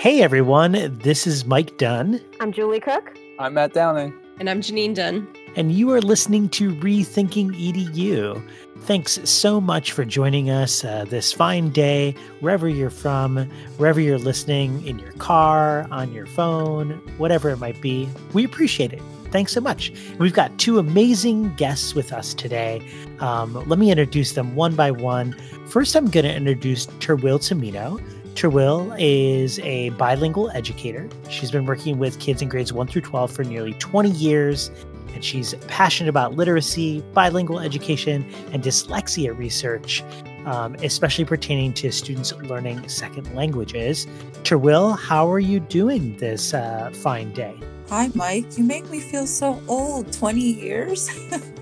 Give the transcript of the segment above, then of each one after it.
Hey everyone, this is Mike Dunn. I'm Julie Cook. I'm Matt Downing. And I'm Janine Dunn. And you are listening to Rethinking EDU. Thanks so much for joining us uh, this fine day, wherever you're from, wherever you're listening, in your car, on your phone, whatever it might be. We appreciate it. Thanks so much. We've got two amazing guests with us today. Um, let me introduce them one by one. First, I'm going to introduce Terwill Tamino. Terwill is a bilingual educator. She's been working with kids in grades 1 through 12 for nearly 20 years, and she's passionate about literacy, bilingual education, and dyslexia research, um, especially pertaining to students learning second languages. Terwill, how are you doing this uh, fine day? Hi, Mike. You make me feel so old. 20 years?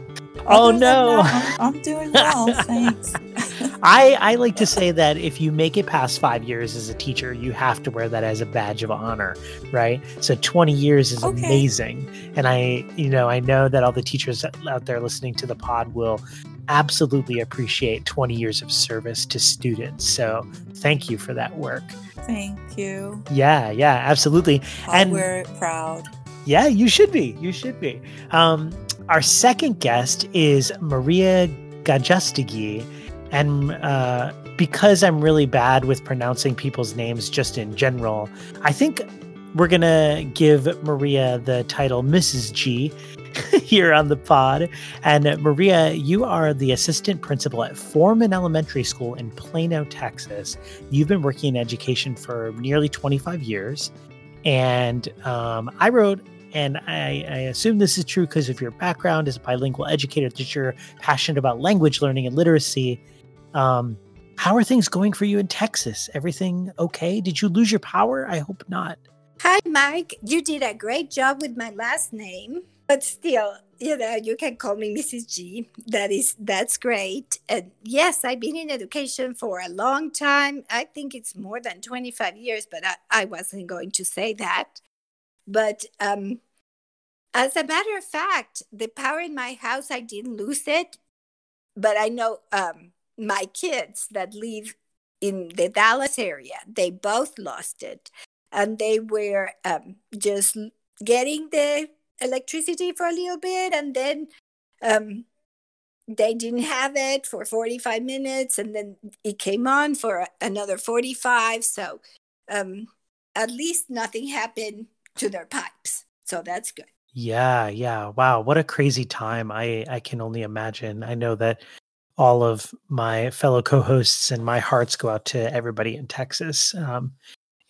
oh, no. That, I'm, I'm doing well. Thanks. I, I like to say that if you make it past five years as a teacher, you have to wear that as a badge of honor, right? So 20 years is okay. amazing. And I, you know, I know that all the teachers out there listening to the pod will absolutely appreciate 20 years of service to students. So thank you for that work. Thank you. Yeah, yeah, absolutely. I'll and wear it proud. Yeah, you should be. You should be. Um, our second guest is Maria Gajastegui. And uh, because I'm really bad with pronouncing people's names just in general, I think we're going to give Maria the title Mrs. G here on the pod. And Maria, you are the assistant principal at Forman Elementary School in Plano, Texas. You've been working in education for nearly 25 years. And um, I wrote and I, I, assume this is true because of your background as a bilingual educator, that you're passionate about language learning and literacy. Um, how are things going for you in Texas? Everything okay? Did you lose your power? I hope not. Hi, Mike. You did a great job with my last name, but still, you know, you can call me Mrs. G. That is, that's great. And yes, I've been in education for a long time. I think it's more than 25 years, but I, I wasn't going to say that. But um, as a matter of fact, the power in my house, I didn't lose it, but I know um, my kids that live in the Dallas area, they both lost it. And they were um, just getting the electricity for a little bit and then um, they didn't have it for 45 minutes and then it came on for another 45 so um, at least nothing happened to their pipes. So that's good. Yeah yeah. Wow what a crazy time. I i can only imagine. I know that all of my fellow co-hosts and my hearts go out to everybody in Texas. Um,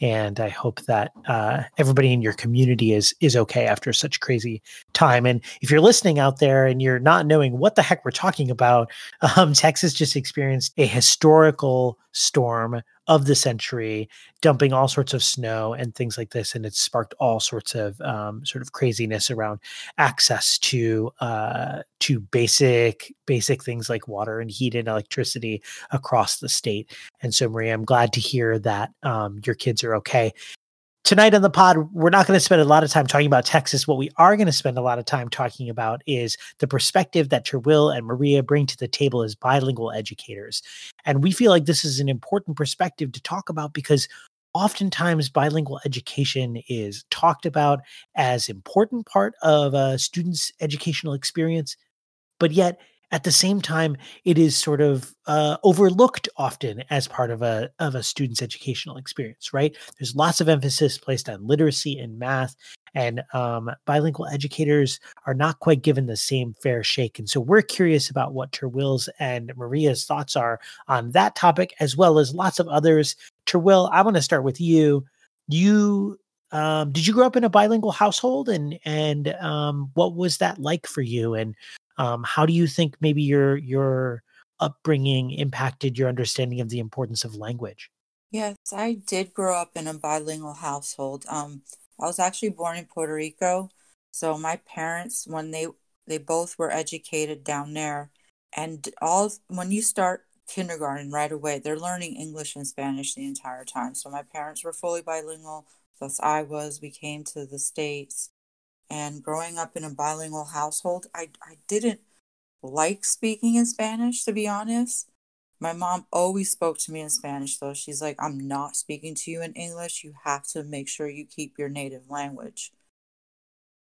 and I hope that uh, everybody in your community is is okay after such crazy time. And if you're listening out there and you're not knowing what the heck we're talking about, um, Texas just experienced a historical storm of the century, dumping all sorts of snow and things like this, and it's sparked all sorts of um, sort of craziness around access to uh, to basic basic things like water and heat and electricity across the state. And so, Maria, I'm glad to hear that um, your kids are okay tonight on the pod, we're not going to spend a lot of time talking about Texas. What we are going to spend a lot of time talking about is the perspective that Terwill and Maria bring to the table as bilingual educators. And we feel like this is an important perspective to talk about because oftentimes bilingual education is talked about as important part of a student's educational experience, but yet at the same time it is sort of uh, overlooked often as part of a of a student's educational experience right? There's lots of emphasis placed on literacy and math and um, bilingual educators are not quite given the same fair shake and so we're curious about what terwill's and maria's thoughts are on that topic as well as lots of others. Terwill i want to start with you. You um, did you grow up in a bilingual household? And and um, what was that like for you? And um, how do you think maybe your your upbringing impacted your understanding of the importance of language? Yes, I did grow up in a bilingual household. Um, I was actually born in Puerto Rico, so my parents, when they they both were educated down there, and all when you start kindergarten right away, they're learning English and Spanish the entire time. So my parents were fully bilingual, thus I was. We came to the states, and growing up in a bilingual household, I, I didn't like speaking in Spanish, to be honest. My mom always spoke to me in Spanish, though. She's like, I'm not speaking to you in English. You have to make sure you keep your native language.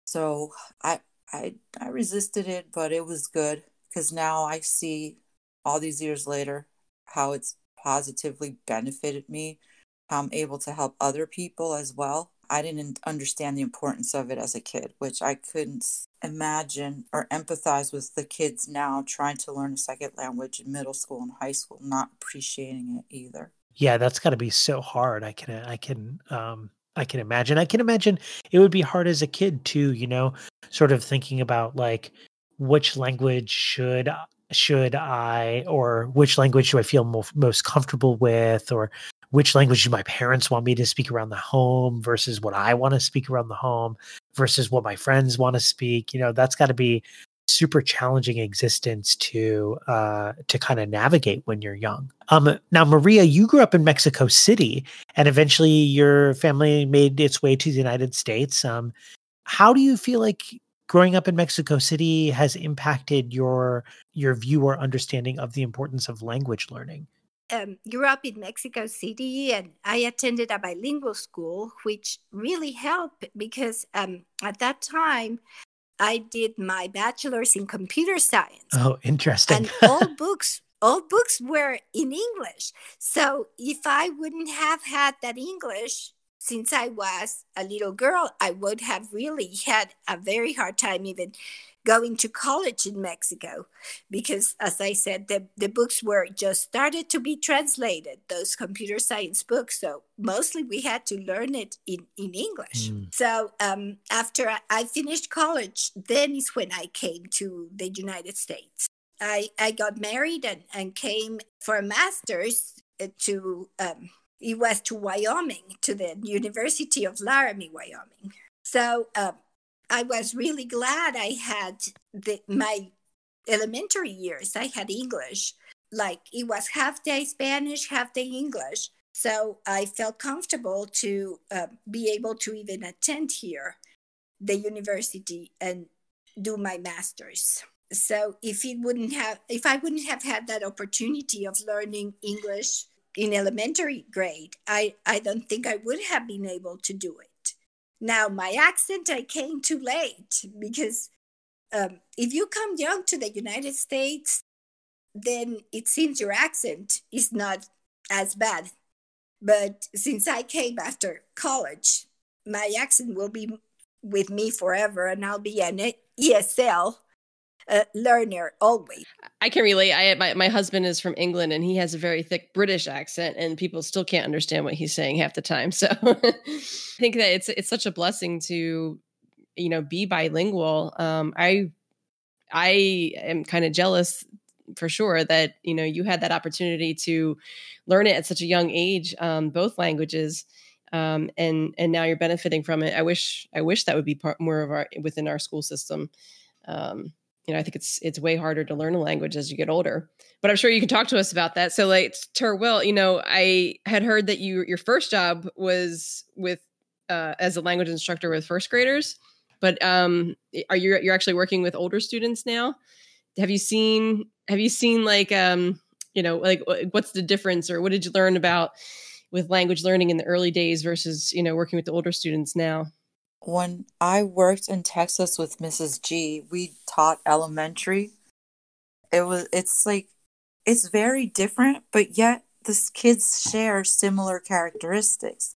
So I I I resisted it, but it was good because now I see all these years later how it's positively benefited me. I'm able to help other people as well. I didn't understand the importance of it as a kid, which I couldn't imagine or empathize with the kids now trying to learn a second language in middle school and high school, not appreciating it either. Yeah, that's got to be so hard. I can, I can, um, I can imagine. I can imagine it would be hard as a kid too. You know, sort of thinking about like which language should should I or which language do I feel mo- most comfortable with or which language do my parents want me to speak around the home versus what I want to speak around the home versus what my friends want to speak. You know, that's got to be super challenging existence to uh to kind of navigate when you're young. Um now Maria, you grew up in Mexico City and eventually your family made its way to the United States. Um how do you feel like growing up in Mexico City has impacted your your view or understanding of the importance of language learning? Um, grew up in Mexico City and I attended a bilingual school, which really helped because um, at that time I did my bachelor's in computer science. Oh, interesting. and all books, all books were in English. So if I wouldn't have had that English since I was a little girl, I would have really had a very hard time even going to college in Mexico because, as I said, the, the books were just started to be translated, those computer science books. So mostly we had to learn it in, in English. Mm. So um, after I finished college, then is when I came to the United States. I, I got married and, and came for a master's uh, to, um, it was to Wyoming, to the University of Laramie, Wyoming. So um, I was really glad I had the, my elementary years. I had English, like it was half day Spanish, half day English. So I felt comfortable to uh, be able to even attend here, the university, and do my master's. So if it wouldn't have, if I wouldn't have had that opportunity of learning English in elementary grade, I, I don't think I would have been able to do it. Now, my accent, I came too late because um, if you come young to the United States, then it seems your accent is not as bad. But since I came after college, my accent will be with me forever and I'll be an ESL learner always. I can relate. I my, my husband is from England and he has a very thick British accent and people still can't understand what he's saying half the time. So I think that it's it's such a blessing to you know be bilingual. Um, I I am kind of jealous for sure that you know you had that opportunity to learn it at such a young age, um, both languages. Um, and and now you're benefiting from it. I wish I wish that would be part more of our within our school system. Um, you know, I think it's it's way harder to learn a language as you get older. But I'm sure you can talk to us about that. So, like, Will, you know, I had heard that you your first job was with uh, as a language instructor with first graders, but um, are you you're actually working with older students now? Have you seen Have you seen like um, you know, like what's the difference, or what did you learn about with language learning in the early days versus you know working with the older students now? When I worked in Texas with Mrs. G, we taught elementary. It was it's like it's very different, but yet the kids share similar characteristics.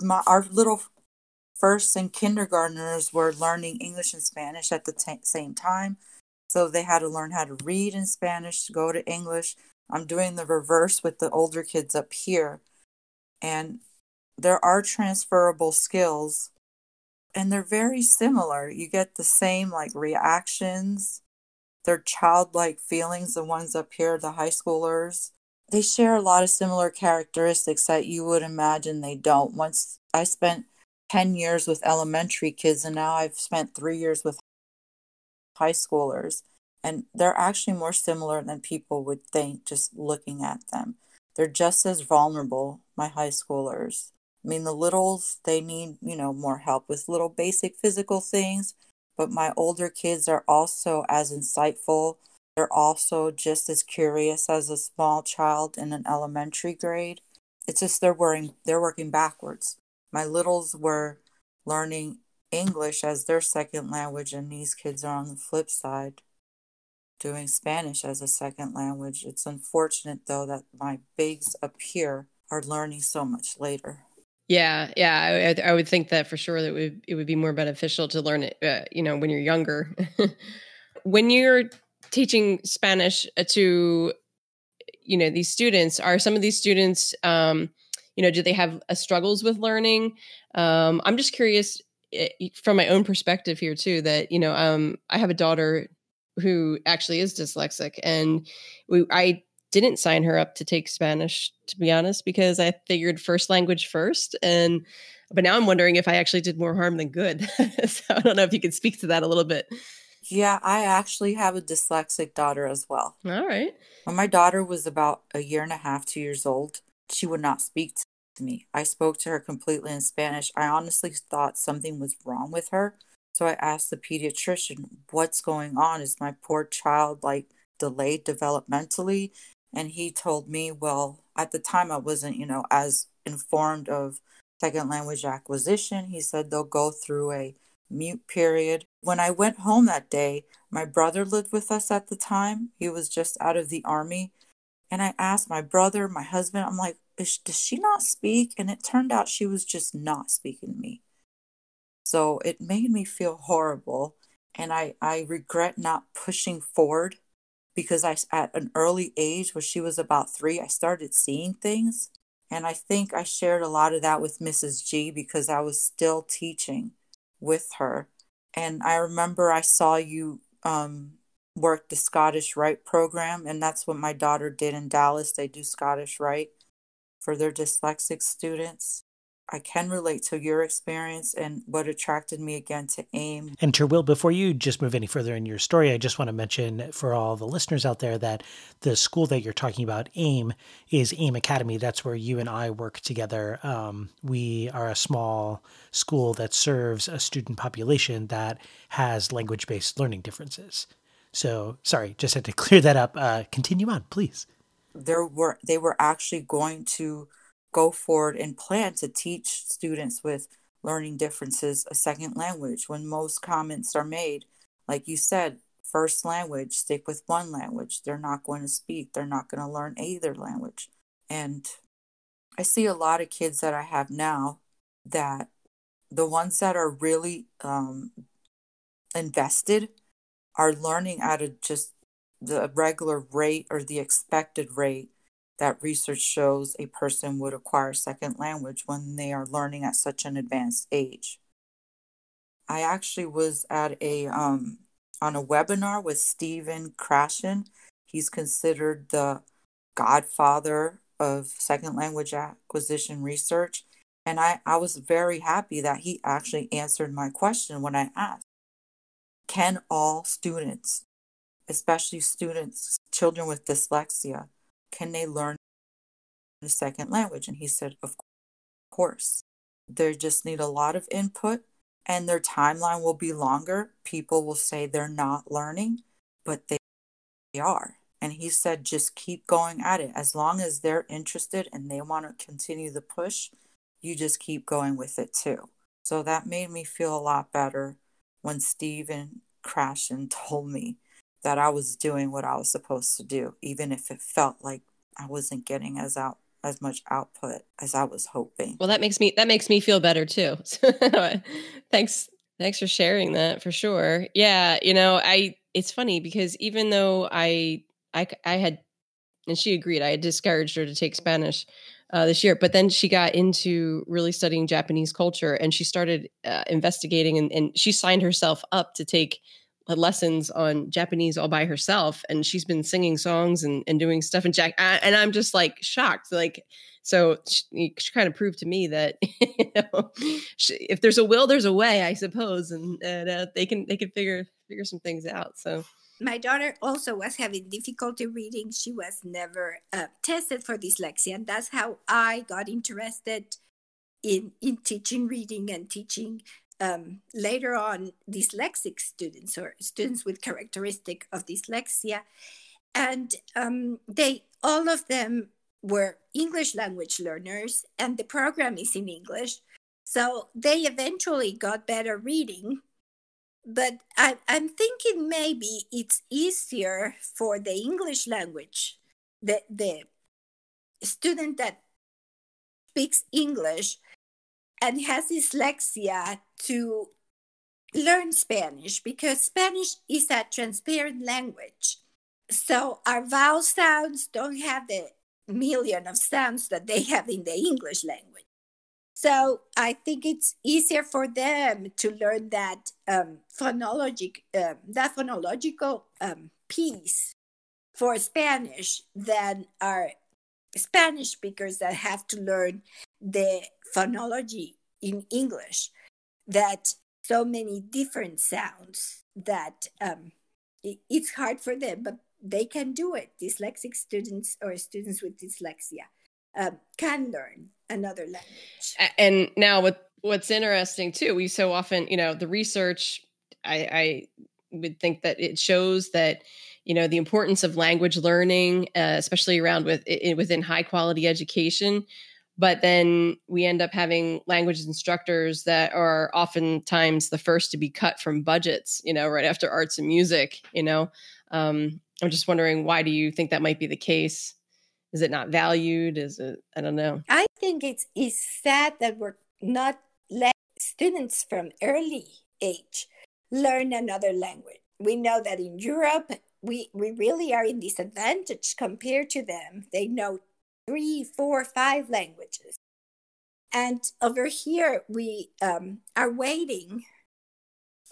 My our little first and kindergartners were learning English and Spanish at the t- same time, so they had to learn how to read in Spanish to go to English. I'm doing the reverse with the older kids up here, and there are transferable skills and they're very similar. You get the same like reactions. They're childlike feelings, the ones up here, the high schoolers. They share a lot of similar characteristics that you would imagine they don't. Once I spent 10 years with elementary kids, and now I've spent three years with high schoolers. And they're actually more similar than people would think just looking at them. They're just as vulnerable, my high schoolers. I mean, the littles, they need, you know, more help with little basic physical things, but my older kids are also as insightful they're also just as curious as a small child in an elementary grade. It's just they're working they're working backwards. My littles were learning English as their second language and these kids are on the flip side doing Spanish as a second language. It's unfortunate though that my bigs up here are learning so much later. Yeah, yeah, I, I would think that for sure that it would it would be more beneficial to learn it, uh, you know, when you're younger. when you're teaching Spanish uh, to, you know, these students, are some of these students, um, you know, do they have uh, struggles with learning? Um, I'm just curious eh, from my own perspective here too. That you know, um, I have a daughter who actually is dyslexic, and we I didn't sign her up to take Spanish, to be honest, because I figured first language first. And but now I'm wondering if I actually did more harm than good. so I don't know if you could speak to that a little bit. Yeah, I actually have a dyslexic daughter as well. All right. When my daughter was about a year and a half, two years old, she would not speak to me. I spoke to her completely in Spanish. I honestly thought something was wrong with her. So I asked the pediatrician, What's going on? Is my poor child like delayed developmentally? And he told me, well, at the time I wasn't, you know, as informed of second language acquisition. He said they'll go through a mute period. When I went home that day, my brother lived with us at the time. He was just out of the army. And I asked my brother, my husband, I'm like, does she not speak? And it turned out she was just not speaking to me. So it made me feel horrible. And I, I regret not pushing forward because I at an early age, when she was about three, I started seeing things. And I think I shared a lot of that with Mrs. G because I was still teaching with her. And I remember I saw you um, work the Scottish Rite program, and that's what my daughter did in Dallas. They do Scottish Rite for their dyslexic students. I can relate to your experience and what attracted me again to AIM. And Will, before you just move any further in your story, I just want to mention for all the listeners out there that the school that you're talking about, AIM, is AIM Academy. That's where you and I work together. Um, we are a small school that serves a student population that has language based learning differences. So, sorry, just had to clear that up. Uh, continue on, please. There were they were actually going to go forward and plan to teach students with learning differences a second language. When most comments are made like you said first language stick with one language. They're not going to speak. They're not going to learn either language. And i see a lot of kids that i have now that the ones that are really um, invested are learning at a just the regular rate or the expected rate that research shows a person would acquire second language when they are learning at such an advanced age. I actually was at a um, on a webinar with Stephen Krashen. He's considered the godfather of second language acquisition research. And I, I was very happy that he actually answered my question when I asked Can all students, especially students, children with dyslexia, can they learn a second language? And he said, Of course. They just need a lot of input and their timeline will be longer. People will say they're not learning, but they are. And he said, just keep going at it. As long as they're interested and they want to continue the push, you just keep going with it too. So that made me feel a lot better when Stephen Krashen told me that I was doing what I was supposed to do, even if it felt like I wasn't getting as out as much output as I was hoping. Well, that makes me that makes me feel better too. thanks thanks for sharing that for sure. Yeah, you know, I it's funny because even though I I I had and she agreed, I had discouraged her to take Spanish uh, this year, but then she got into really studying Japanese culture and she started uh, investigating and, and she signed herself up to take lessons on Japanese all by herself, and she's been singing songs and, and doing stuff in Jack. And I'm just like shocked. Like, so she, she kind of proved to me that you know, she, if there's a will, there's a way, I suppose, and, and uh, they can they can figure figure some things out. So my daughter also was having difficulty reading. She was never uh, tested for dyslexia, and that's how I got interested in in teaching reading and teaching um, later on dyslexic students or students with characteristic of dyslexia, and um, they all of them were English language learners, and the program is in English. So they eventually got better reading. But I, I'm thinking maybe it's easier for the English language, the, the student that speaks English and has dyslexia to learn Spanish because Spanish is a transparent language. So our vowel sounds don't have the million of sounds that they have in the English language. So I think it's easier for them to learn that um, phonologic, um, that phonological um, piece for Spanish than our Spanish speakers that have to learn the phonology in English. That so many different sounds that um, it, it's hard for them, but they can do it. Dyslexic students or students with dyslexia um, can learn another language. And now, what what's interesting too, we so often, you know, the research. I, I would think that it shows that you know the importance of language learning, uh, especially around with within high quality education. But then we end up having language instructors that are oftentimes the first to be cut from budgets. You know, right after arts and music. You know, um, I'm just wondering why do you think that might be the case? Is it not valued? Is it I don't know. I think it's it's sad that we're not letting students from early age learn another language. We know that in Europe we, we really are in disadvantage compared to them. They know three, four, five languages. And over here, we um, are waiting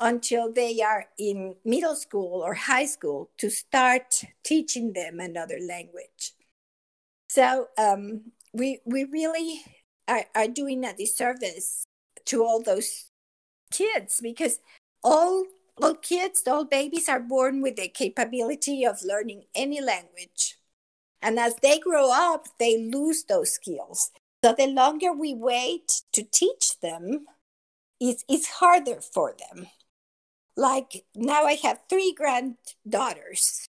until they are in middle school or high school to start teaching them another language. So um, we we really are, are doing a disservice to all those kids because all all kids, all babies are born with the capability of learning any language. And as they grow up, they lose those skills. So the longer we wait to teach them, it's, it's harder for them. Like now, I have three granddaughters,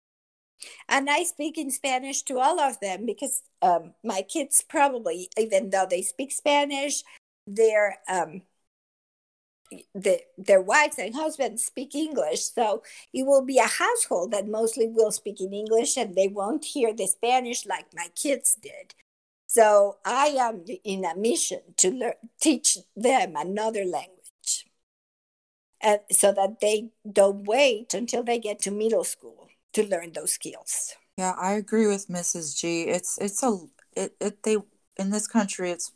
and I speak in Spanish to all of them because um, my kids probably, even though they speak Spanish, their um, the, their wives and husbands speak English. So it will be a household that mostly will speak in English, and they won't hear the Spanish like my kids did. So I am in a mission to learn, teach them another language and so that they don't wait until they get to middle school to learn those skills. Yeah, I agree with Mrs. G. It's it's a it, it they in this country it's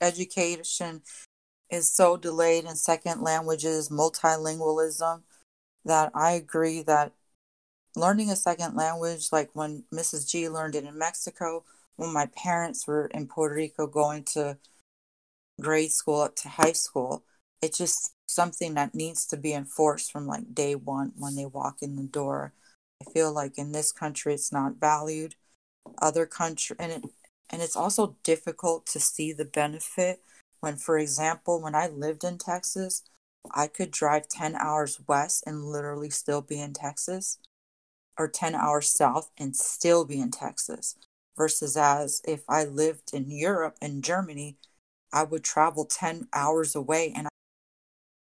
education is so delayed in second languages, multilingualism that I agree that learning a second language like when Mrs. G learned it in Mexico, when my parents were in Puerto Rico going to grade school up to high school, it's just something that needs to be enforced from like day one when they walk in the door. I feel like in this country it's not valued. Other country and it and it's also difficult to see the benefit when for example when I lived in Texas, I could drive 10 hours west and literally still be in Texas or 10 hours south and still be in Texas versus as if I lived in Europe and Germany, I would travel 10 hours away and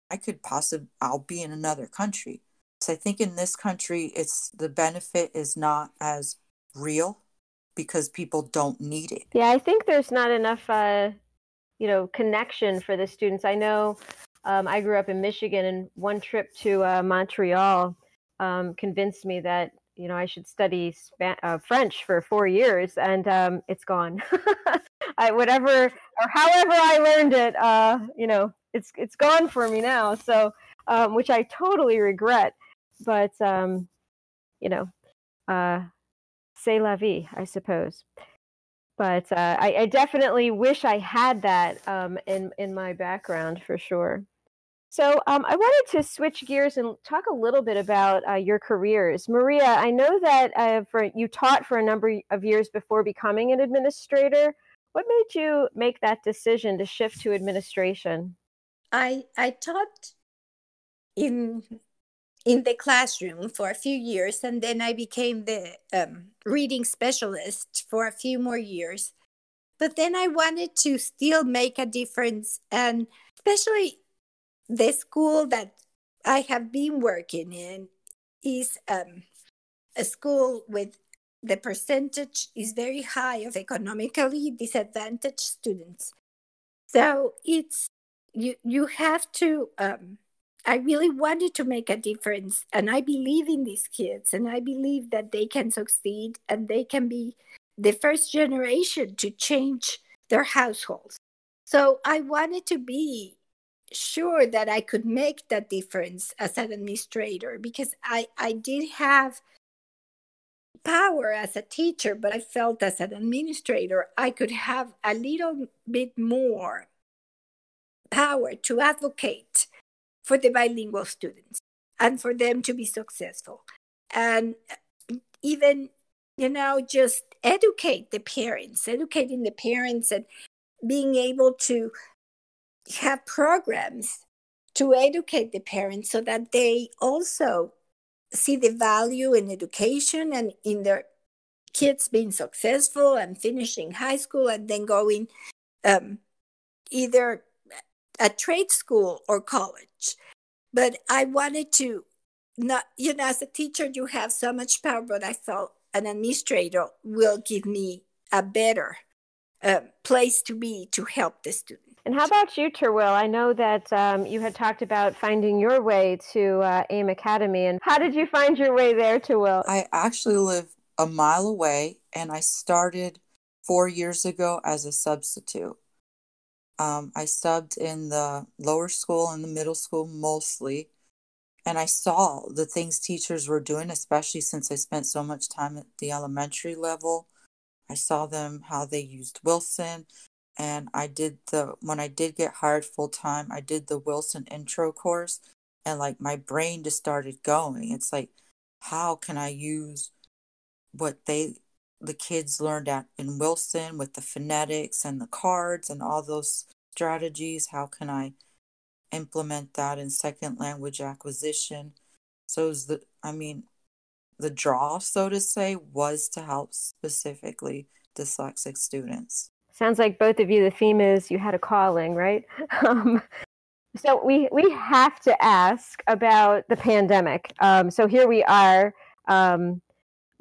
I could possibly I'll be in another country. So I think in this country it's the benefit is not as real because people don't need it. Yeah, I think there's not enough uh you know connection for the students. I know um, I grew up in Michigan and one trip to uh, Montreal um, convinced me that you know I should study Span- uh, French for four years, and um, it's gone. I whatever or however I learned it, uh, you know, it's it's gone for me now. So, um, which I totally regret. But um, you know, uh, c'est la vie, I suppose. But uh, I, I, definitely wish I had that um, in in my background for sure. So um, I wanted to switch gears and talk a little bit about uh, your careers, Maria. I know that uh, for you taught for a number of years before becoming an administrator. What made you make that decision to shift to administration? I I taught in in the classroom for a few years, and then I became the um, reading specialist for a few more years. But then I wanted to still make a difference, and especially the school that I have been working in is um, a school with the percentage is very high of economically disadvantaged students. So it's you you have to um, I really wanted to make a difference and I believe in these kids and I believe that they can succeed and they can be the first generation to change their households. So I wanted to be sure that I could make that difference as an administrator because I, I did have power as a teacher, but I felt as an administrator I could have a little bit more power to advocate for the bilingual students and for them to be successful. And even, you know, just educate the parents, educating the parents and being able to have programs to educate the parents so that they also see the value in education and in their kids being successful and finishing high school and then going um, either a trade school or college. But I wanted to not, you know, as a teacher, you have so much power, but I felt an administrator will give me a better uh, place to be to help the student. And how about you, Terwill? I know that um, you had talked about finding your way to uh, AIM Academy. And how did you find your way there, Terwill? I actually live a mile away, and I started four years ago as a substitute. Um, I subbed in the lower school and the middle school mostly. And I saw the things teachers were doing, especially since I spent so much time at the elementary level. I saw them how they used Wilson. And I did the, when I did get hired full time, I did the Wilson intro course. And like my brain just started going. It's like, how can I use what they the kids learned at in Wilson with the phonetics and the cards and all those strategies. How can I implement that in second language acquisition? So is the I mean the draw, so to say, was to help specifically dyslexic students. Sounds like both of you, the theme is you had a calling, right? Um, so we we have to ask about the pandemic. Um, so here we are. Um,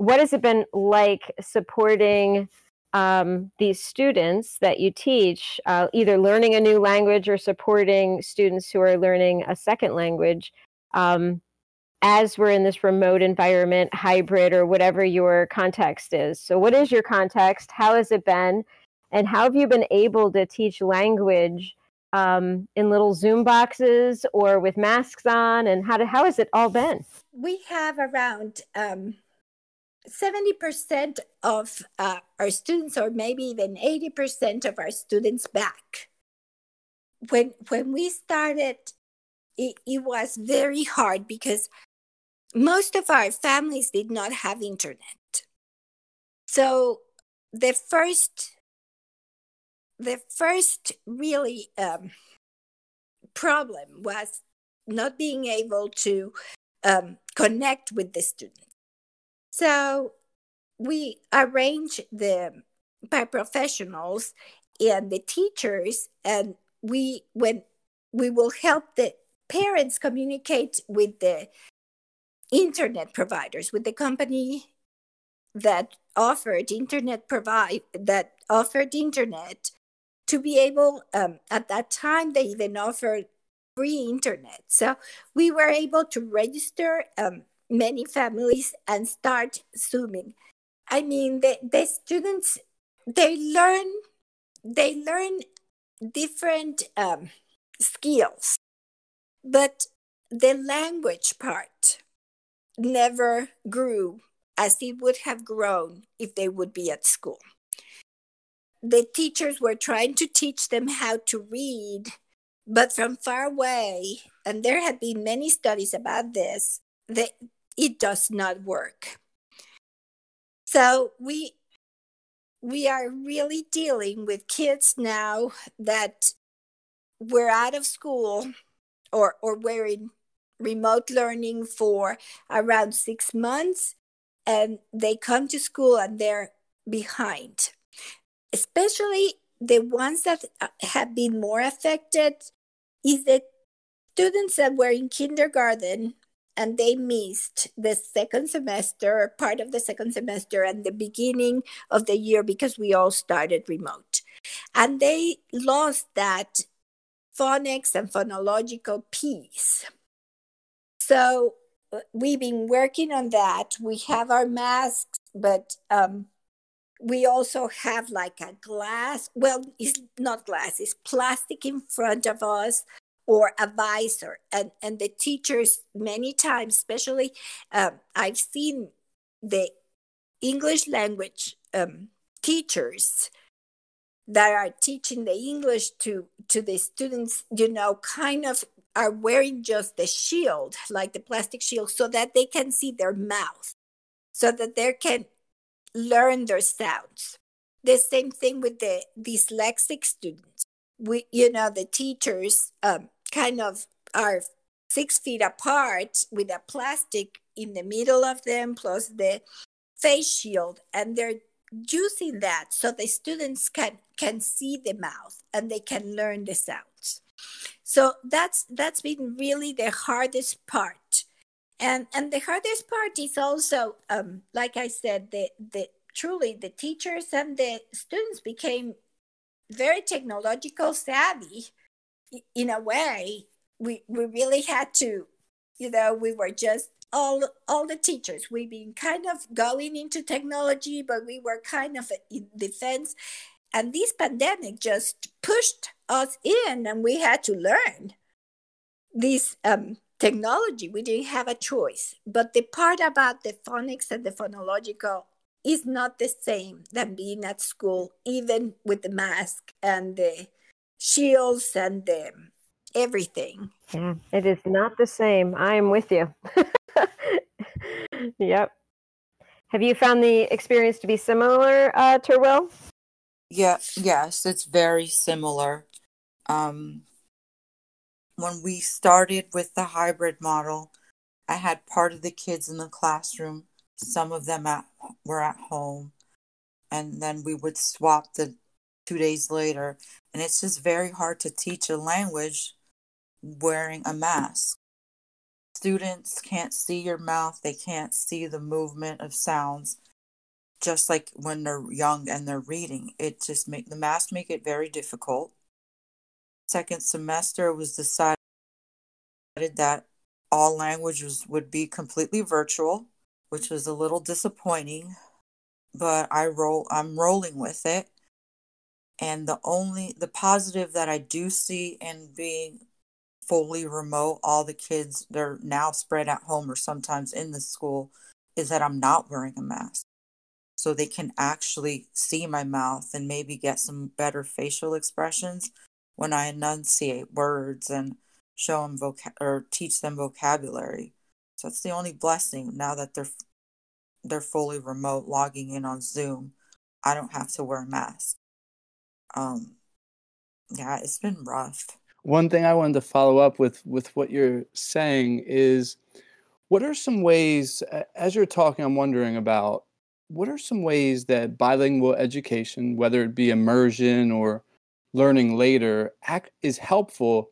what has it been like supporting um, these students that you teach, uh, either learning a new language or supporting students who are learning a second language, um, as we're in this remote environment, hybrid, or whatever your context is. So, what is your context? How has it been? And how have you been able to teach language um, in little Zoom boxes or with masks on? And how, to, how has it all been? We have around um, 70% of uh, our students, or maybe even 80% of our students back. When, when we started, it, it was very hard because most of our families did not have internet. So the first, the first really um, problem was not being able to um, connect with the students. So we arrange them by professionals and the teachers, and we when we will help the parents communicate with the internet providers, with the company that offered internet provide that offered internet to be able um, at that time they even offered free internet. So we were able to register um, many families and start zooming. I mean the, the students they learn they learn different um, skills but the language part never grew as it would have grown if they would be at school. The teachers were trying to teach them how to read but from far away and there have been many studies about this they, it does not work. So we we are really dealing with kids now that were out of school or or were in remote learning for around six months and they come to school and they're behind especially the ones that uh, have been more affected is the students that were in kindergarten and they missed the second semester part of the second semester and the beginning of the year because we all started remote. And they lost that phonics and phonological piece. So uh, we've been working on that. We have our masks but um, we also have like a glass well it's not glass it's plastic in front of us or advisor and and the teachers many times especially um, i've seen the english language um, teachers that are teaching the english to to the students you know kind of are wearing just the shield like the plastic shield so that they can see their mouth so that they can learn their sounds. The same thing with the dyslexic students. We, you know, the teachers um, kind of are six feet apart with a plastic in the middle of them, plus the face shield, and they're using that so the students can can see the mouth and they can learn the sounds. So that's that's been really the hardest part and and the hardest part is also um, like i said the the truly the teachers and the students became very technological savvy in a way we we really had to you know we were just all all the teachers we've been kind of going into technology but we were kind of in defense and this pandemic just pushed us in and we had to learn this um, technology. We didn't have a choice. But the part about the phonics and the phonological is not the same than being at school, even with the mask and the shields and the everything. Yeah, it is not the same. I am with you. yep. Have you found the experience to be similar, uh, Terwill? Yeah, yes, it's very similar. Um, when we started with the hybrid model, I had part of the kids in the classroom, some of them at, were at home, and then we would swap the two days later. And it's just very hard to teach a language wearing a mask. Students can't see your mouth, they can't see the movement of sounds. Just like when they're young and they're reading, it just make the mask make it very difficult second semester, was decided that all languages would be completely virtual, which was a little disappointing, but I roll I'm rolling with it. And the only the positive that I do see in being fully remote, all the kids they're now spread at home or sometimes in the school, is that I'm not wearing a mask. So they can actually see my mouth and maybe get some better facial expressions when I enunciate words and show them voc- or teach them vocabulary. So that's the only blessing now that they're they're fully remote logging in on Zoom. I don't have to wear a mask. Um yeah, it's been rough. One thing I wanted to follow up with with what you're saying is what are some ways as you're talking I'm wondering about what are some ways that bilingual education whether it be immersion or learning later act, is helpful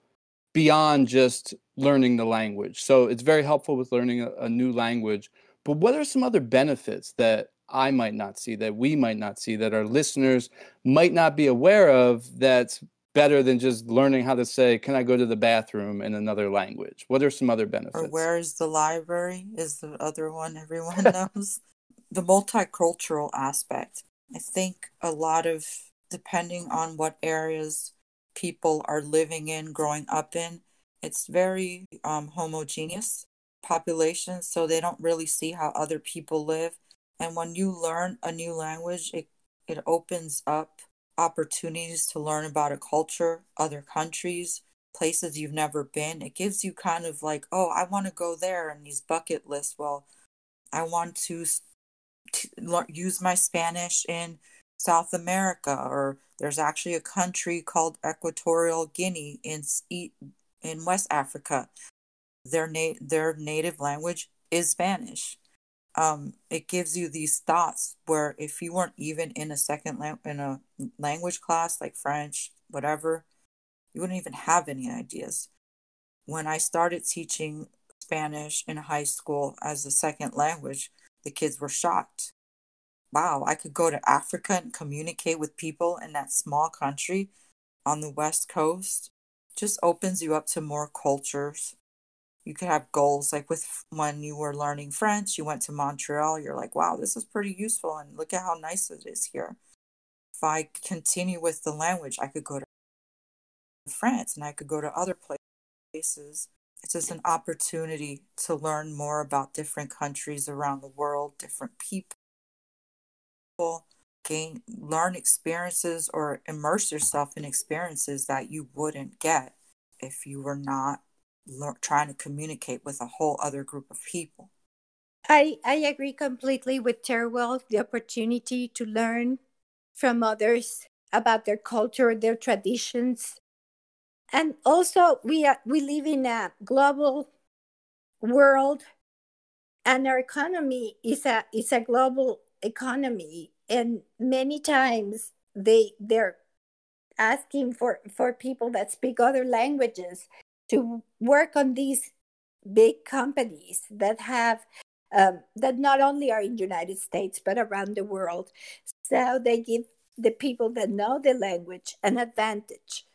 beyond just learning the language. So it's very helpful with learning a, a new language. But what are some other benefits that I might not see, that we might not see, that our listeners might not be aware of that's better than just learning how to say, Can I go to the bathroom in another language? What are some other benefits? Or where is the library? Is the other one everyone knows. the multicultural aspect. I think a lot of depending on what areas people are living in, growing up in, it's very um, homogeneous population, so they don't really see how other people live. And when you learn a new language, it, it opens up opportunities to learn about a culture, other countries, places you've never been. It gives you kind of like, oh, I want to go there and these bucket lists. Well, I want to, to use my Spanish in South America, or there's actually a country called Equatorial Guinea in in West Africa. Their na- their native language is Spanish. Um, it gives you these thoughts where if you weren't even in a second lang- in a language class like French, whatever, you wouldn't even have any ideas. When I started teaching Spanish in high school as a second language, the kids were shocked. Wow, I could go to Africa and communicate with people in that small country on the West Coast. Just opens you up to more cultures. You could have goals like with when you were learning French, you went to Montreal, you're like, wow, this is pretty useful and look at how nice it is here. If I continue with the language, I could go to France and I could go to other places it's just an opportunity to learn more about different countries around the world, different people, gain learn experiences or immerse yourself in experiences that you wouldn't get if you were not le- trying to communicate with a whole other group of people. I, I agree completely with Terwill. The opportunity to learn from others about their culture, their traditions, and also we are, we live in a global world and our economy is a is a global economy and many times they they're asking for for people that speak other languages to work on these big companies that have um, that not only are in the united states but around the world. So they give the people that know the language an advantage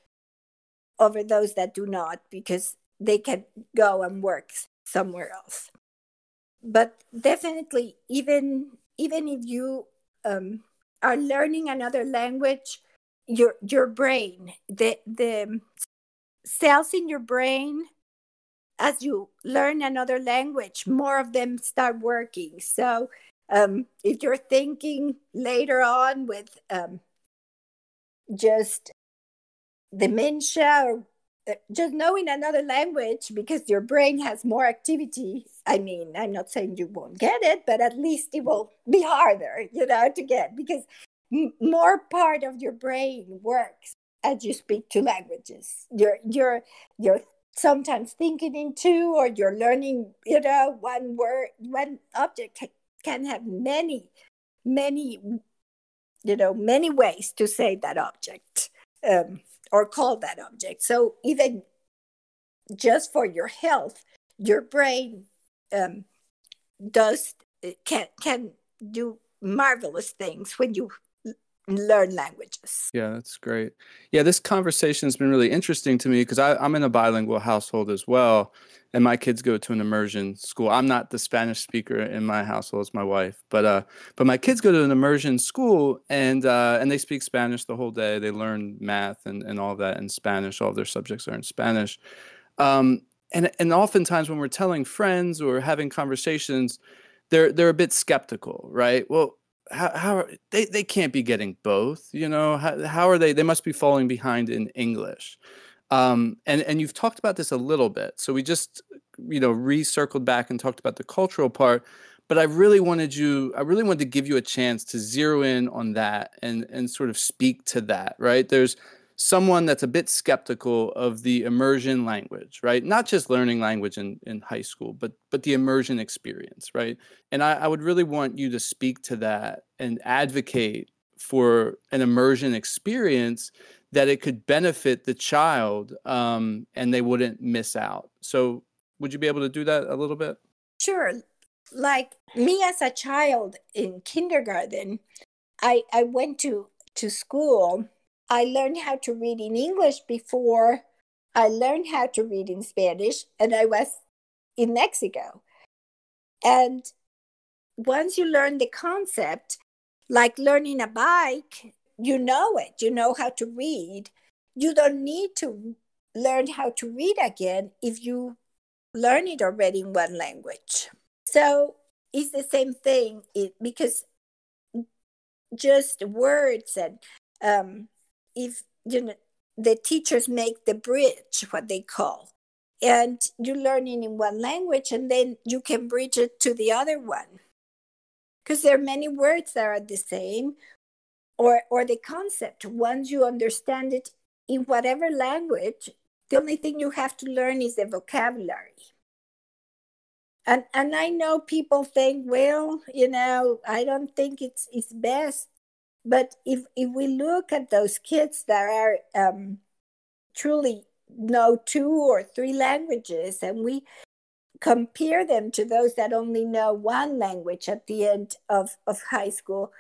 over those that do not because they can go and work somewhere else. But definitely even even if you um, are learning another language your your brain the the cells in your brain as you learn another language more of them start working. So um, if you're thinking later on with um, just dementia or uh, just knowing another language because your brain has more activity i mean i'm not saying you won't get it but at least it will be harder you know to get because more part of your brain works as you speak two languages you're you're you're sometimes thinking in two or you're learning you know one word one object can have many many you know many ways to say that object um, or call that object. So even just for your health, your brain um, does can can do marvelous things when you learn languages. Yeah, that's great. Yeah, this conversation has been really interesting to me because I'm in a bilingual household as well and my kids go to an immersion school. I'm not the Spanish speaker in my household; it's my wife. But uh, but my kids go to an immersion school, and uh, and they speak Spanish the whole day. They learn math and and all that in Spanish. All of their subjects are in Spanish. Um, and and oftentimes when we're telling friends or having conversations, they're they're a bit skeptical, right? Well, how, how they they can't be getting both, you know? How how are they? They must be falling behind in English. Um, and and you've talked about this a little bit. So we just you know recircled back and talked about the cultural part. But I really wanted you, I really wanted to give you a chance to zero in on that and and sort of speak to that. Right? There's someone that's a bit skeptical of the immersion language, right? Not just learning language in, in high school, but but the immersion experience, right? And I, I would really want you to speak to that and advocate for an immersion experience that it could benefit the child um, and they wouldn't miss out. So, would you be able to do that a little bit? Sure. Like me as a child in kindergarten, I, I went to, to school. I learned how to read in English before I learned how to read in Spanish, and I was in Mexico. And once you learn the concept, like learning a bike, you know it, you know how to read. You don't need to learn how to read again if you learn it already in one language. So it's the same thing it, because just words and um, if you know the teachers make the bridge what they call and you're learning in one language and then you can bridge it to the other one. Because there are many words that are the same or or the concept. Once you understand it in whatever language the only thing you have to learn is the vocabulary. And and i know people think well you know i don't think it's it's best but if if we look at those kids that are um, truly know two or three languages and we compare them to those that only know one language at the end of, of high school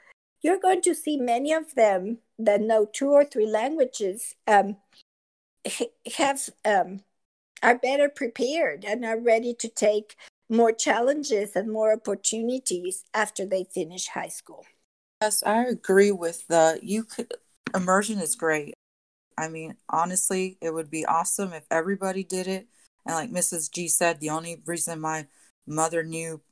you're going to see many of them that know two or three languages um, have um, are better prepared and are ready to take more challenges and more opportunities after they finish high school. Yes, I agree with the you could immersion is great. I mean, honestly, it would be awesome if everybody did it. And like Mrs. G said, the only reason my mother knew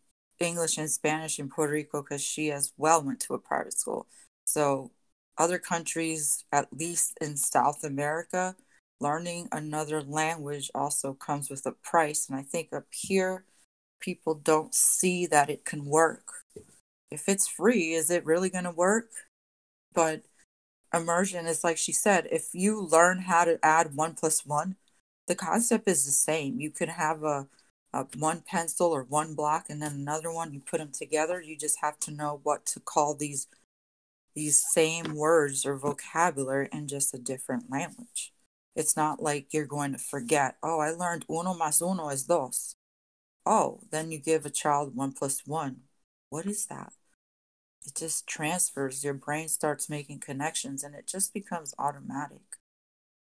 English and Spanish in Puerto Rico because she as well went to a private school. So other countries, at least in South America, learning another language also comes with a price. And I think up here, people don't see that it can work. If it's free, is it really going to work? But immersion is like she said, if you learn how to add one plus one, the concept is the same. You could have a, a one pencil or one block and then another one, you put them together. You just have to know what to call these these same words or vocabulary in just a different language. It's not like you're going to forget, oh, I learned uno más uno es dos. Oh, then you give a child one plus one. What is that? It just transfers. Your brain starts making connections and it just becomes automatic.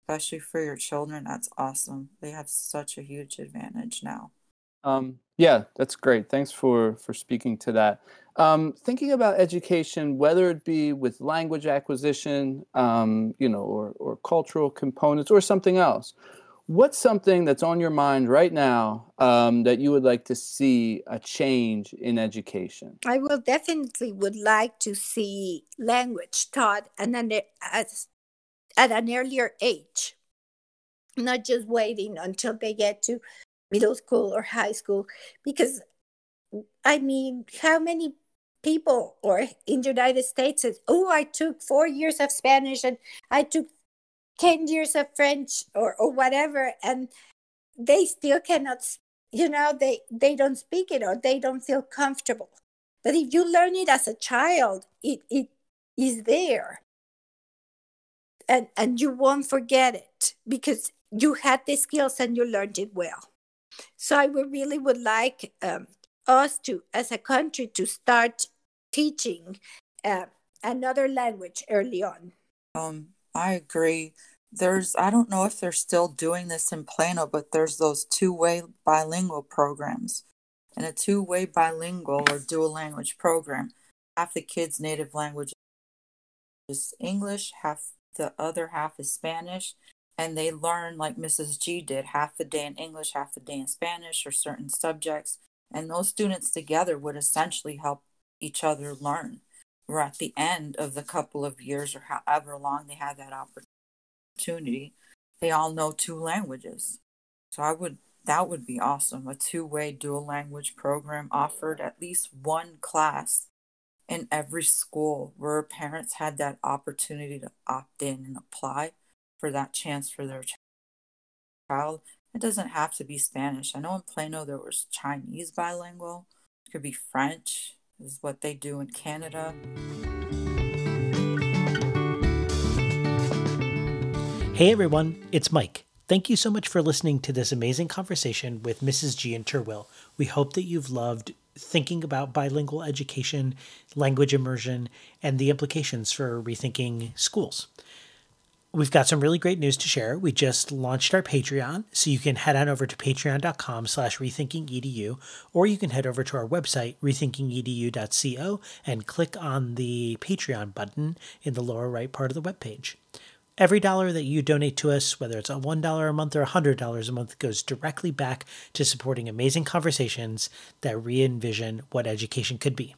Especially for your children, that's awesome. They have such a huge advantage now. Um, yeah, that's great. Thanks for for speaking to that. Um, thinking about education, whether it be with language acquisition, um, you know, or or cultural components, or something else, what's something that's on your mind right now um, that you would like to see a change in education? I will definitely would like to see language taught and then at, at an earlier age not just waiting until they get to middle school or high school because i mean how many people or in the united states says oh i took four years of spanish and i took 10 years of French or, or whatever, and they still cannot, you know, they, they don't speak it or they don't feel comfortable. But if you learn it as a child, it, it is there. And, and you won't forget it because you had the skills and you learned it well. So I would really would like um, us to, as a country, to start teaching uh, another language early on. Um, I agree. There's, I don't know if they're still doing this in Plano, but there's those two way bilingual programs. And a two way bilingual or dual language program, half the kids' native language is English, half the other half is Spanish. And they learn, like Mrs. G did, half the day in English, half the day in Spanish or certain subjects. And those students together would essentially help each other learn or at the end of the couple of years or however long they had that opportunity, they all know two languages. So I would that would be awesome. A two-way dual language program offered at least one class in every school where parents had that opportunity to opt in and apply for that chance for their child. It doesn't have to be Spanish. I know in Plano there was Chinese bilingual. It could be French is what they do in Canada. Hey everyone, it's Mike. Thank you so much for listening to this amazing conversation with Mrs. G and Terwill. We hope that you've loved thinking about bilingual education, language immersion, and the implications for rethinking schools. We've got some really great news to share. We just launched our Patreon, so you can head on over to patreon.com slash rethinkingedu, or you can head over to our website, rethinkingedu.co, and click on the Patreon button in the lower right part of the webpage. Every dollar that you donate to us, whether it's a $1 a month or $100 a month, goes directly back to supporting amazing conversations that re envision what education could be.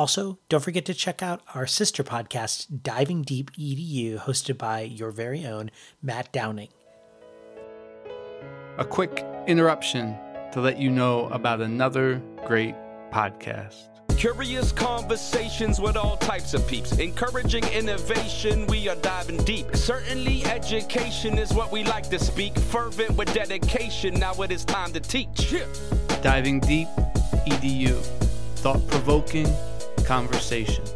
Also, don't forget to check out our sister podcast, Diving Deep EDU, hosted by your very own Matt Downing. A quick interruption to let you know about another great podcast. Curious conversations with all types of peeps. Encouraging innovation, we are diving deep. Certainly, education is what we like to speak. Fervent with dedication, now it is time to teach. Yeah. Diving Deep EDU. Thought provoking conversations.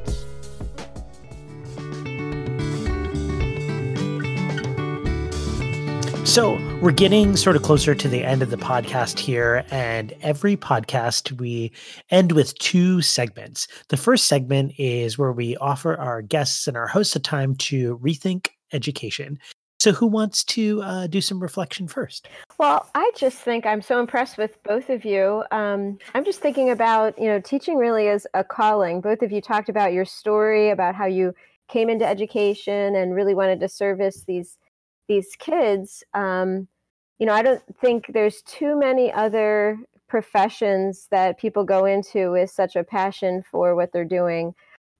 So we're getting sort of closer to the end of the podcast here. And every podcast, we end with two segments. The first segment is where we offer our guests and our hosts a time to rethink education. So, who wants to uh, do some reflection first? Well, I just think I'm so impressed with both of you. Um, I'm just thinking about, you know, teaching really is a calling. Both of you talked about your story, about how you came into education and really wanted to service these these kids, um, you know, I don't think there's too many other professions that people go into with such a passion for what they're doing.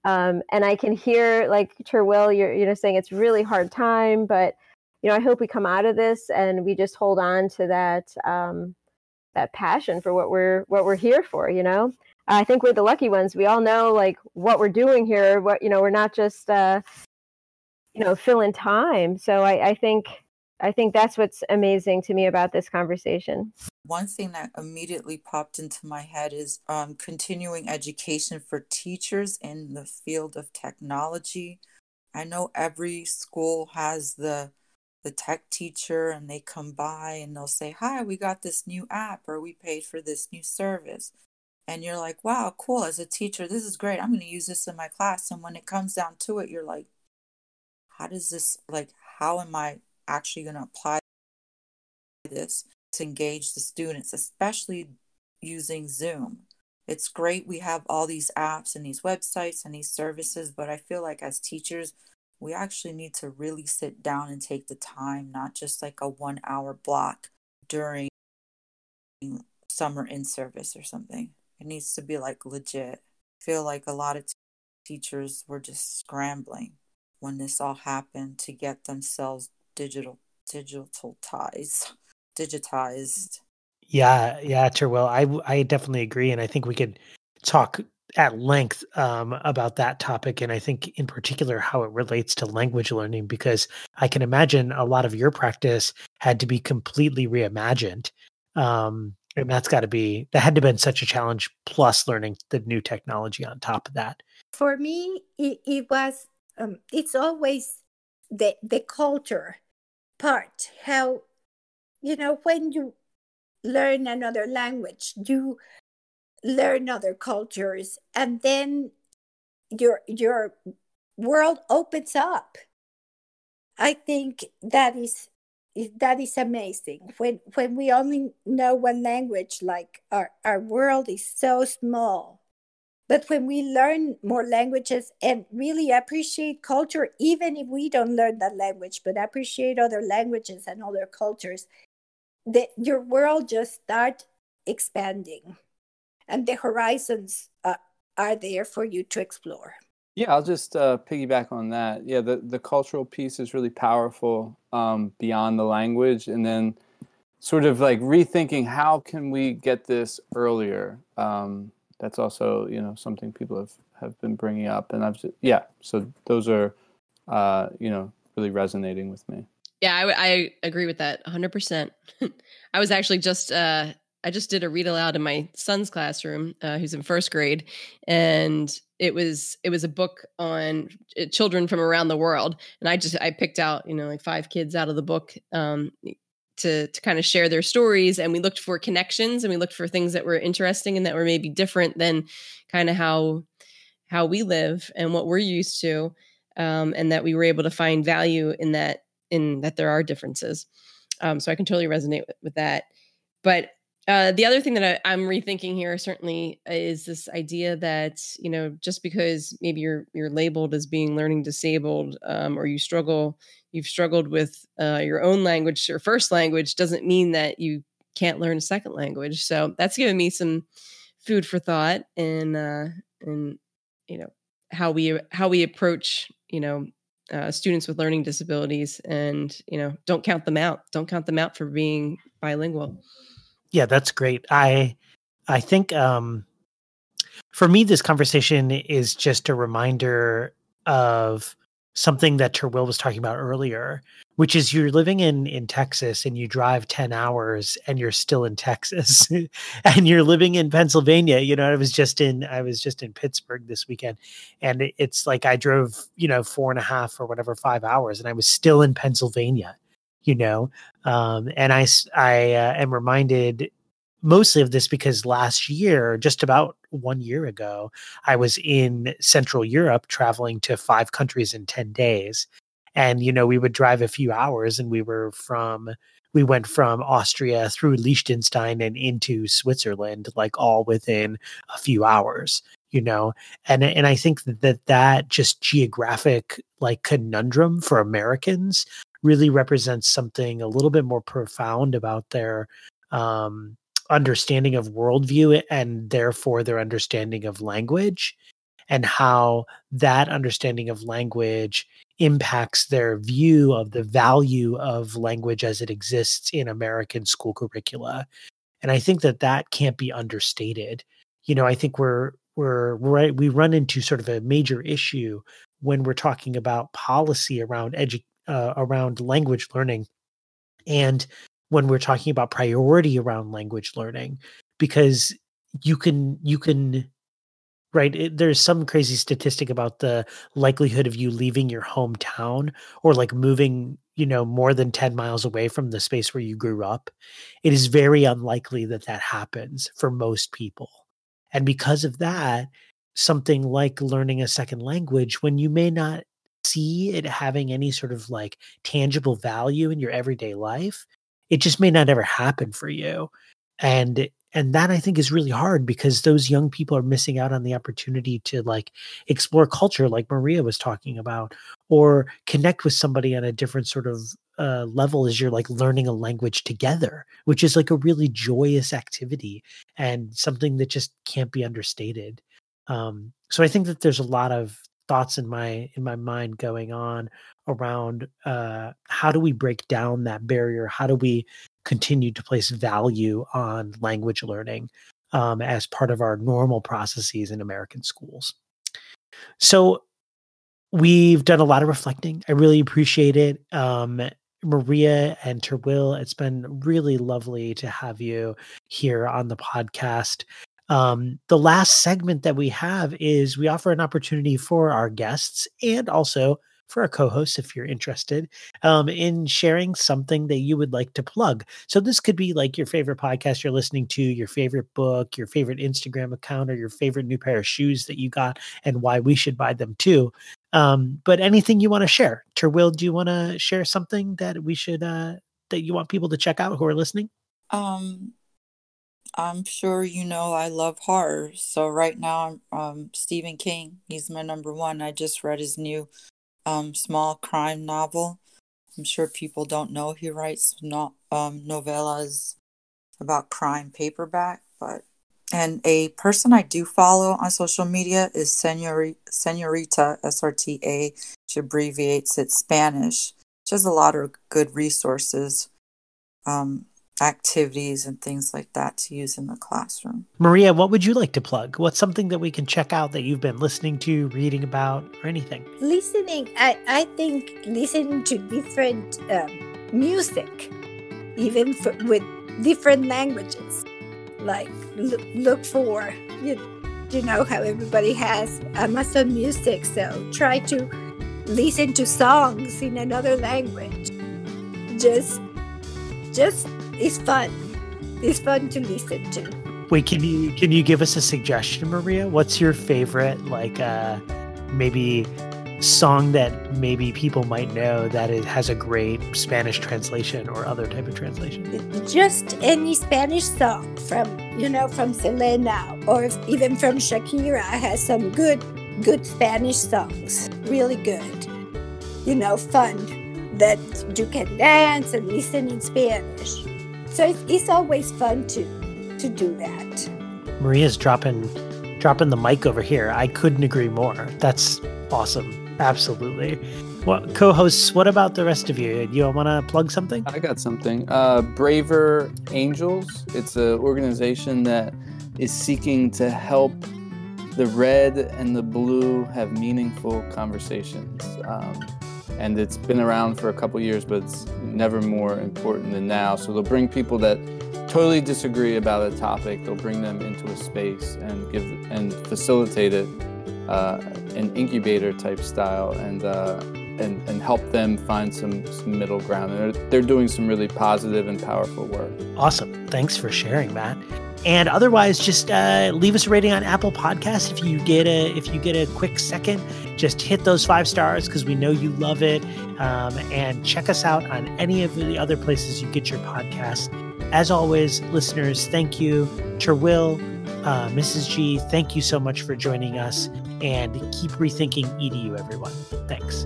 Um, and I can hear, like Terwill, you're you know saying it's really hard time, but you know, I hope we come out of this and we just hold on to that um, that passion for what we're what we're here for. You know, I think we're the lucky ones. We all know like what we're doing here. What you know, we're not just uh, you know filling time so I, I think i think that's what's amazing to me about this conversation one thing that immediately popped into my head is um, continuing education for teachers in the field of technology i know every school has the the tech teacher and they come by and they'll say hi we got this new app or we paid for this new service. And you're like wow cool as a teacher this is great i'm going to use this in my class. And when it comes down to it you're like how does this like how am i actually going to apply this to engage the students especially using zoom? It's great we have all these apps and these websites and these services but i feel like as teachers we actually need to really sit down and take the time not just like a one hour block during summer in service or something. It needs to be like legit. I feel like a lot of t- teachers were just scrambling when this all happened to get themselves digital digital ties digitized. Yeah yeah terwill i i definitely agree and i think we could talk at length um, about that topic and i think in particular how it relates to language learning because i can imagine a lot of your practice had to be completely reimagined um, and that's got to be that had to have been such a challenge plus learning the new technology on top of that. For me it, it was um, it's always the the culture part how you know when you learn another language you learn other cultures and then your your world opens up. I think that is that is amazing. When when we only know one language like our our world is so small. But when we learn more languages and really appreciate culture, even if we don't learn that language, but appreciate other languages and other cultures, that your world just start expanding and the horizons uh, are there for you to explore. Yeah, I'll just uh, piggyback on that. Yeah, the, the cultural piece is really powerful um, beyond the language. And then sort of like rethinking how can we get this earlier? Um, that's also you know something people have have been bringing up and i've just, yeah so those are uh you know really resonating with me yeah i, I agree with that 100% i was actually just uh i just did a read aloud in my son's classroom uh, who's in first grade and it was it was a book on uh, children from around the world. And i just i picked out you know like five kids out of the book um to to kind of share their stories. And we looked for connections and we looked for things that were interesting and that were maybe different than kind of how how we live and what we're used to um, and that we were able to find value in that in that there are differences. Um, so i can totally resonate with, with that. But uh, the other thing that I, am rethinking here certainly is this idea that you know just because maybe you're you're labeled as being learning disabled um, or you struggle you've struggled with uh, your own language or first language doesn't mean that you can't learn a second language. So that's given me some food for thought and uh, and you know how we how we approach you know uh, students with learning disabilities and you know don't count them out don't count them out for being bilingual yeah, that's great. I I think um for me, this conversation is just a reminder of something that Terwill was talking about earlier, which is you're living in in Texas and you drive 10 hours and you're still in Texas and you're living in Pennsylvania. You know, I was just in I was just in Pittsburgh this weekend and it, it's like I drove, you know, four and a half or whatever, five hours and I was still in Pennsylvania, you know. Um, and I, I uh, am reminded mostly of this because last year, just about one year ago, I was in Central Europe traveling to five countries in 10 days. And, you know, we would drive a few hours and we were from, we went from Austria through Liechtenstein and into Switzerland, like all within a few hours, you know? And, and I think that that just geographic like conundrum for Americans really represents something a little bit more profound about their, um, understanding of worldview and therefore their understanding of language and how that understanding of language impacts their view of the value of language as it exists in American school curricula. And I think that that can't be understated. You know, I think we're we're right we run into sort of a major issue when we're talking about policy around edu- uh, around language learning and when we're talking about priority around language learning because you can you can right it, there's some crazy statistic about the likelihood of you leaving your hometown or like moving you know more than 10 miles away from the space where you grew up. It is very unlikely that that happens for most people. And because of that something like learning a second language when you may not see it having any sort of like tangible value in your everyday life it just may not ever happen for you. And and that i think is really hard because those young people are missing out on the opportunity to like explore culture like maria was talking about or connect with somebody on a different sort of uh, level as you're like learning a language together which is like a really joyous activity and something that just can't be understated. Um, so i think that there's a lot of thoughts in my in my mind going on around uh, how do we break down that barrier? How do we continue to place value on language learning um, as part of our normal processes in American schools? So we've done a lot of reflecting. I really appreciate it. Um, Maria and Terwill, it's been really lovely to have you here on the podcast. Um, the last segment that we have is we offer an opportunity for our guests and also for our co-hosts if you're interested um, in sharing something that you would like to plug. So this could be like your favorite podcast you're listening to your favorite book your favorite instagram account or your favorite new pair of shoes that you got and why we should buy them too. Um, but anything you want to share. Terwill do you want to share something that we should uh, that you want people to check out who are listening? Um I'm sure you know I love horror. So right now, I'm um, Stephen King. He's my number one. I just read his new um, small crime novel. I'm sure people don't know he writes um, novellas about crime paperback, but and a person I do follow on social media is Senorita, SRTA. She abbreviates it Spanish. She has a lot of good resources. Um, activities and things like that to use in the classroom. Maria, what would you like to plug? What's something that we can check out that you've been listening to, reading about, or anything? Listening, I, I think listening to different um, music, even for, with different languages, like look, look for, you, you know, how everybody has Amazon Music, so try to listen to songs in another language. Just, just it's fun. It's fun to listen to. Wait, can you can you give us a suggestion, Maria? What's your favorite like uh maybe song that maybe people might know that it has a great Spanish translation or other type of translation? Just any Spanish song from you know from Selena or even from Shakira has some good good Spanish songs. Really good. You know, fun that you can dance and listen in Spanish. So it's, it's always fun to to do that. Maria's dropping dropping the mic over here. I couldn't agree more. That's awesome. Absolutely. Well, co-hosts, what about the rest of you? You all want to plug something? I got something. Uh, Braver Angels. It's an organization that is seeking to help the red and the blue have meaningful conversations. Um, and it's been around for a couple years, but it's never more important than now. So they'll bring people that totally disagree about a topic. They'll bring them into a space and give and facilitate it, uh, an incubator type style, and uh, and and help them find some, some middle ground. They're, they're doing some really positive and powerful work. Awesome. Thanks for sharing, Matt. And otherwise, just uh, leave us a rating on Apple Podcasts if you get a if you get a quick second. Just hit those five stars because we know you love it. Um, and check us out on any of the other places you get your podcast. As always, listeners, thank you. Terwill, uh, Mrs. G, thank you so much for joining us. And keep rethinking EDU, everyone. Thanks.